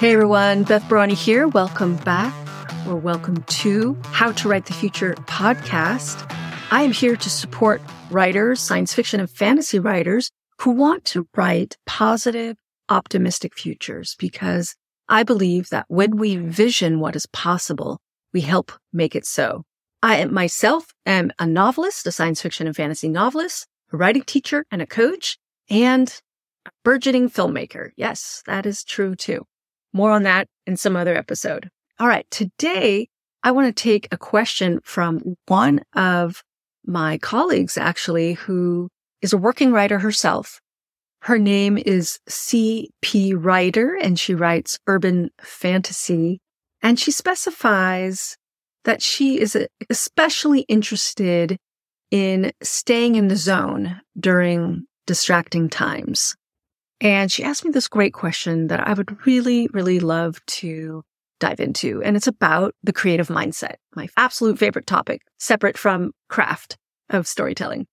Hey everyone, Beth Barany here. Welcome back or welcome to How to Write the Future podcast. I am here to support writers, science fiction and fantasy writers who want to write positive, optimistic futures because I believe that when we vision what is possible, we help make it so. I myself am a novelist, a science fiction and fantasy novelist, a writing teacher and a coach, and a burgeoning filmmaker. Yes, that is true too. More on that in some other episode. All right. Today, I want to take a question from one of my colleagues, actually, who is a working writer herself. Her name is C.P. Writer, and she writes urban fantasy. And she specifies that she is especially interested in staying in the zone during distracting times. And she asked me this great question that I would really, really love to dive into. And it's about the creative mindset, my absolute favorite topic, separate from craft of storytelling.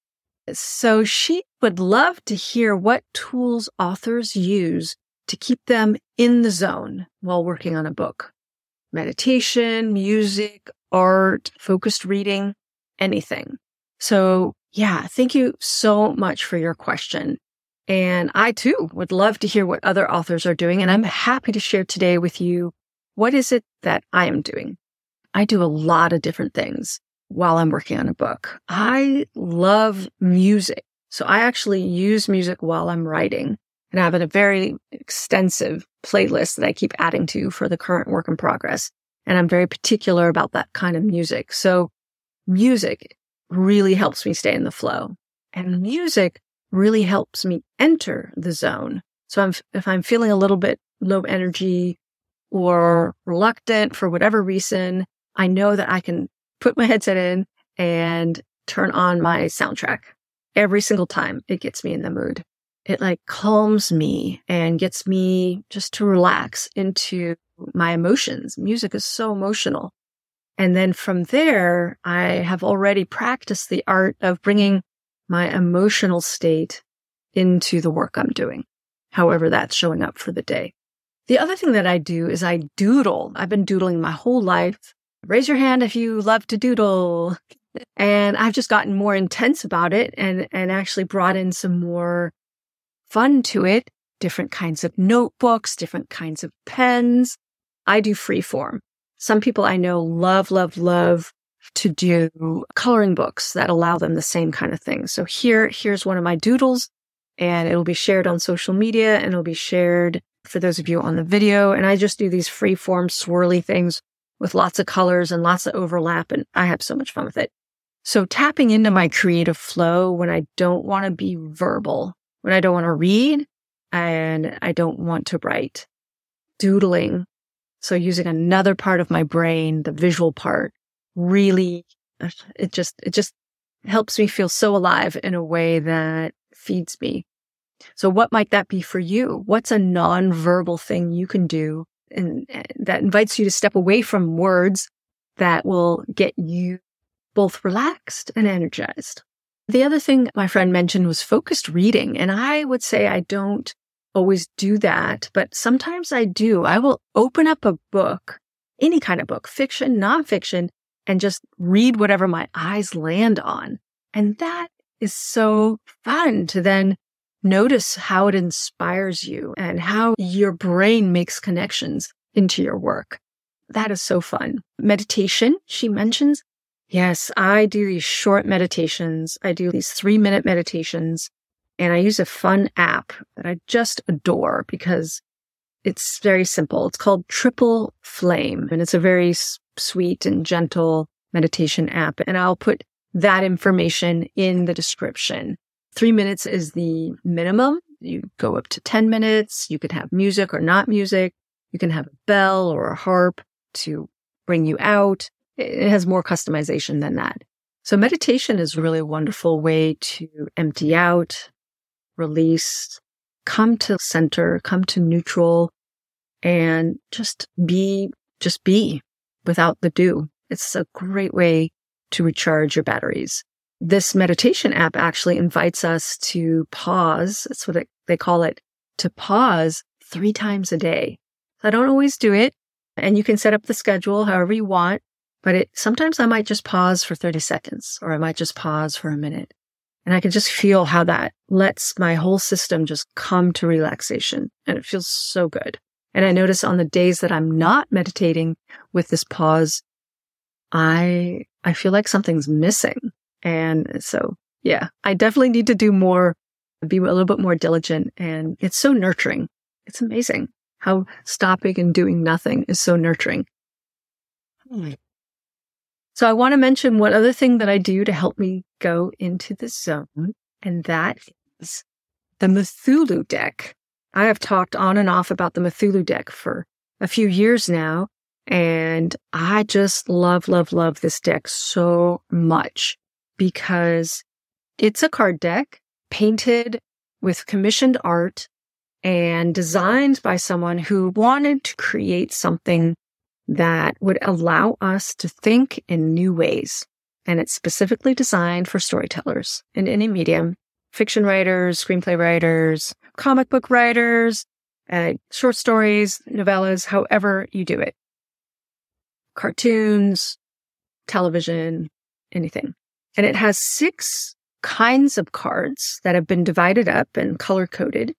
So she would love to hear what tools authors use to keep them in the zone while working on a book. Meditation, music, art, focused reading, anything. So yeah, thank you so much for your question. And I too would love to hear what other authors are doing. And I'm happy to share today with you what is it that I am doing. I do a lot of different things while I'm working on a book. I love music. So I actually use music while I'm writing and I have a very extensive playlist that I keep adding to for the current work in progress. And I'm very particular about that kind of music. So music really helps me stay in the flow and music really helps me enter the zone. So I'm, if I'm feeling a little bit low energy or reluctant for whatever reason, I know that I can put my headset in and turn on my soundtrack. Every single time it gets me in the mood. It like calms me and gets me just to relax into my emotions. Music is so emotional. And then from there, I have already practiced the art of bringing my emotional state into the work I'm doing, however that's showing up for the day. The other thing that I do is I doodle. I've been doodling my whole life. Raise your hand if you love to doodle. And I've just gotten more intense about it and, and actually brought in some more fun to it. Different kinds of notebooks, different kinds of pens. I do free form. Some people I know love, love, love to do coloring books that allow them the same kind of thing. So here, here's one of my doodles and it'll be shared on social media and it'll be shared for those of you on the video. And I just do these free form swirly things with lots of colors and lots of overlap. And I have so much fun with it. So tapping into my creative flow when I don't want to be verbal, when I don't want to read and I don't want to write, doodling. So using another part of my brain, the visual part, really, it just, it just helps me feel so alive in a way that feeds me. So what might that be for you? What's a nonverbal thing you can do and that invites you to step away from words that will get you both relaxed and energized? The other thing my friend mentioned was focused reading. And I would say I don't always do that, but sometimes I do. I will open up a book, any kind of book, fiction, nonfiction, and just read whatever my eyes land on. And that is so fun to then notice how it inspires you and how your brain makes connections into your work. That is so fun. Meditation, she mentions. Yes, I do these short meditations. I do these three minute meditations and I use a fun app that I just adore because it's very simple. It's called Triple Flame and it's a very sweet and gentle meditation app. And I'll put that information in the description. Three minutes is the minimum. You go up to 10 minutes. You could have music or not music. You can have a bell or a harp to bring you out. It has more customization than that. So meditation is really a wonderful way to empty out, release, come to center, come to neutral and just be, just be without the do. It's a great way to recharge your batteries. This meditation app actually invites us to pause. That's what it, they call it to pause three times a day. I don't always do it. And you can set up the schedule however you want, but it sometimes I might just pause for 30 seconds or I might just pause for a minute. And I can just feel how that lets my whole system just come to relaxation. And it feels so good. And I notice on the days that I'm not meditating with this pause, I, I feel like something's missing. And so, yeah, I definitely need to do more, be a little bit more diligent. And it's so nurturing. It's amazing how stopping and doing nothing is so nurturing. Hmm. So I want to mention one other thing that I do to help me go into the zone, and that is the Cthulhu deck. I have talked on and off about the Cthulhu deck for a few years now, and I just love, love, love this deck so much because it's a card deck painted with commissioned art and designed by someone who wanted to create something that would allow us to think in new ways. And it's specifically designed for storytellers in any medium, fiction writers, screenplay writers, comic book writers, uh, short stories, novellas, however you do it. Cartoons, television, anything. And it has six kinds of cards that have been divided up and color coded.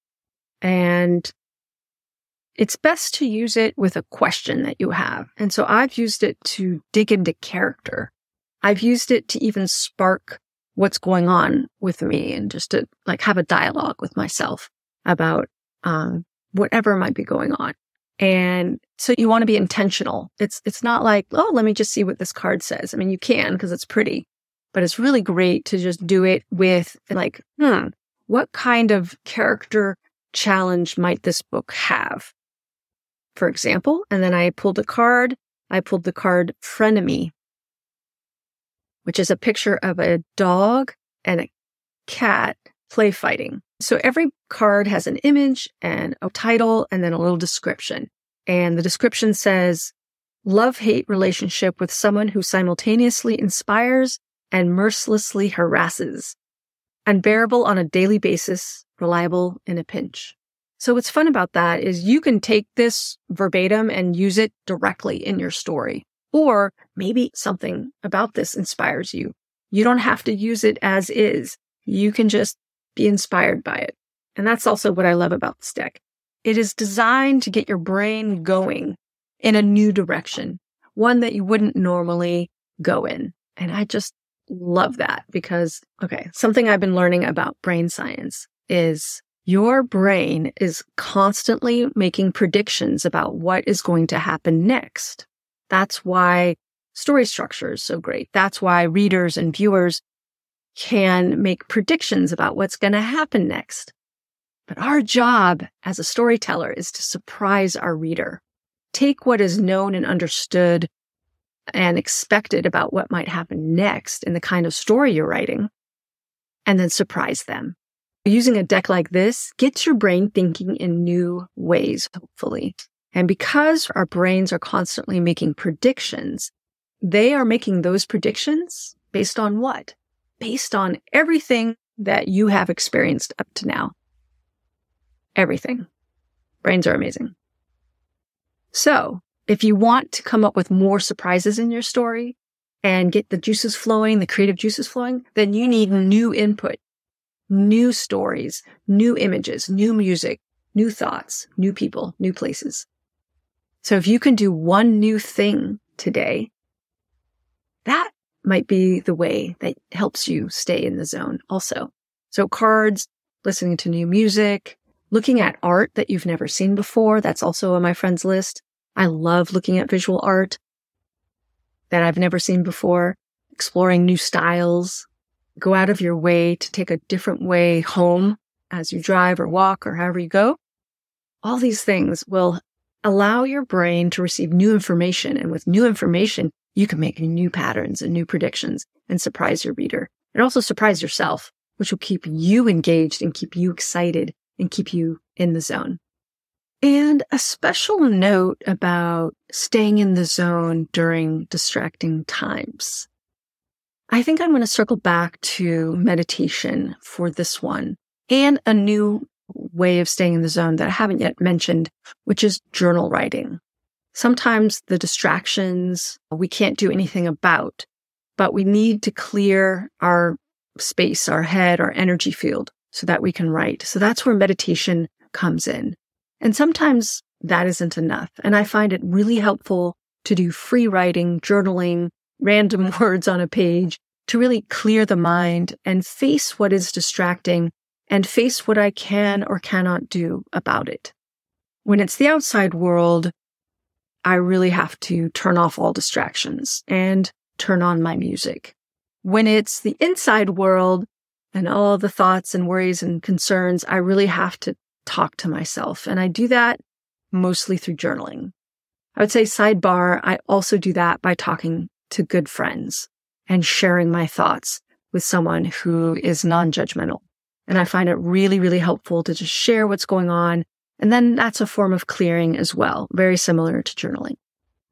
And it's best to use it with a question that you have. And so I've used it to dig into character. I've used it to even spark what's going on with me and just to like have a dialogue with myself about um, whatever might be going on. And so you want to be intentional. It's it's not like, oh, let me just see what this card says. I mean, you can because it's pretty, but it's really great to just do it with like, hmm, what kind of character challenge might this book have? for example. And then I pulled a card. I pulled the card Frenemy, which is a picture of a dog and a cat play fighting. So every card has an image and a title and then a little description. And the description says, love hate relationship with someone who simultaneously inspires and mercilessly harasses, unbearable on a daily basis, reliable in a pinch. So what's fun about that is you can take this verbatim and use it directly in your story. Or maybe something about this inspires you. You don't have to use it as is. You can just be inspired by it. And that's also what I love about this deck. It is designed to get your brain going in a new direction, one that you wouldn't normally go in. And I just love that because, okay, something I've been learning about brain science is your brain is constantly making predictions about what is going to happen next. That's why story structure is so great. That's why readers and viewers can make predictions about what's going to happen next. But our job as a storyteller is to surprise our reader. Take what is known and understood and expected about what might happen next in the kind of story you're writing, and then surprise them. Using a deck like this gets your brain thinking in new ways, hopefully. And because our brains are constantly making predictions, they are making those predictions based on what? Based on everything that you have experienced up to now. Everything. Brains are amazing. So if you want to come up with more surprises in your story and get the juices flowing, the creative juices flowing, then you need new input new stories, new images, new music, new thoughts, new people, new places. So if you can do one new thing today, that might be the way that helps you stay in the zone also. So cards, listening to new music, looking at art that you've never seen before. That's also on my friends list. I love looking at visual art that I've never seen before, exploring new styles, go out of your way to take a different way home as you drive or walk or however you go. All these things will allow your brain to receive new information. And with new information, you can make new patterns and new predictions and surprise your reader and also surprise yourself, which will keep you engaged and keep you excited and keep you in the zone. And a special note about staying in the zone during distracting times. I think I'm going to circle back to meditation for this one and a new way of staying in the zone that I haven't yet mentioned, which is journal writing. Sometimes the distractions we can't do anything about, but we need to clear our space, our head, our energy field so that we can write. So that's where meditation comes in. And sometimes that isn't enough. And I find it really helpful to do free writing, journaling, random words on a page to really clear the mind and face what is distracting and face what I can or cannot do about it. When it's the outside world, I really have to turn off all distractions and turn on my music. When it's the inside world and all the thoughts and worries and concerns, I really have to talk to myself. And I do that mostly through journaling. I would say sidebar, I also do that by talking to good friends and sharing my thoughts with someone who is non-judgmental. And I find it really, really helpful to just share what's going on. And then that's a form of clearing as well, very similar to journaling.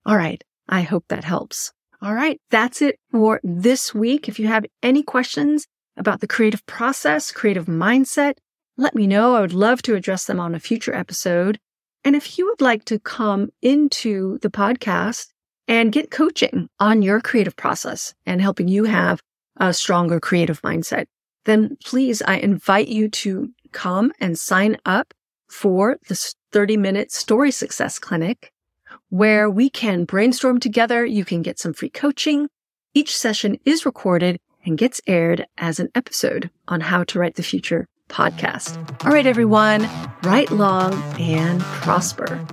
All right. I hope that helps. All right. That's it for this week. If you have any questions about the creative process, creative mindset, let me know. I would love to address them on a future episode. And if you would like to come into the podcast and get coaching on your creative process and helping you have a stronger creative mindset, then please, I invite you to come and sign up for the 30 minute story success clinic where we can brainstorm together. You can get some free coaching. Each session is recorded and gets aired as an episode on how to write the future podcast. All right, everyone, write long and prosper.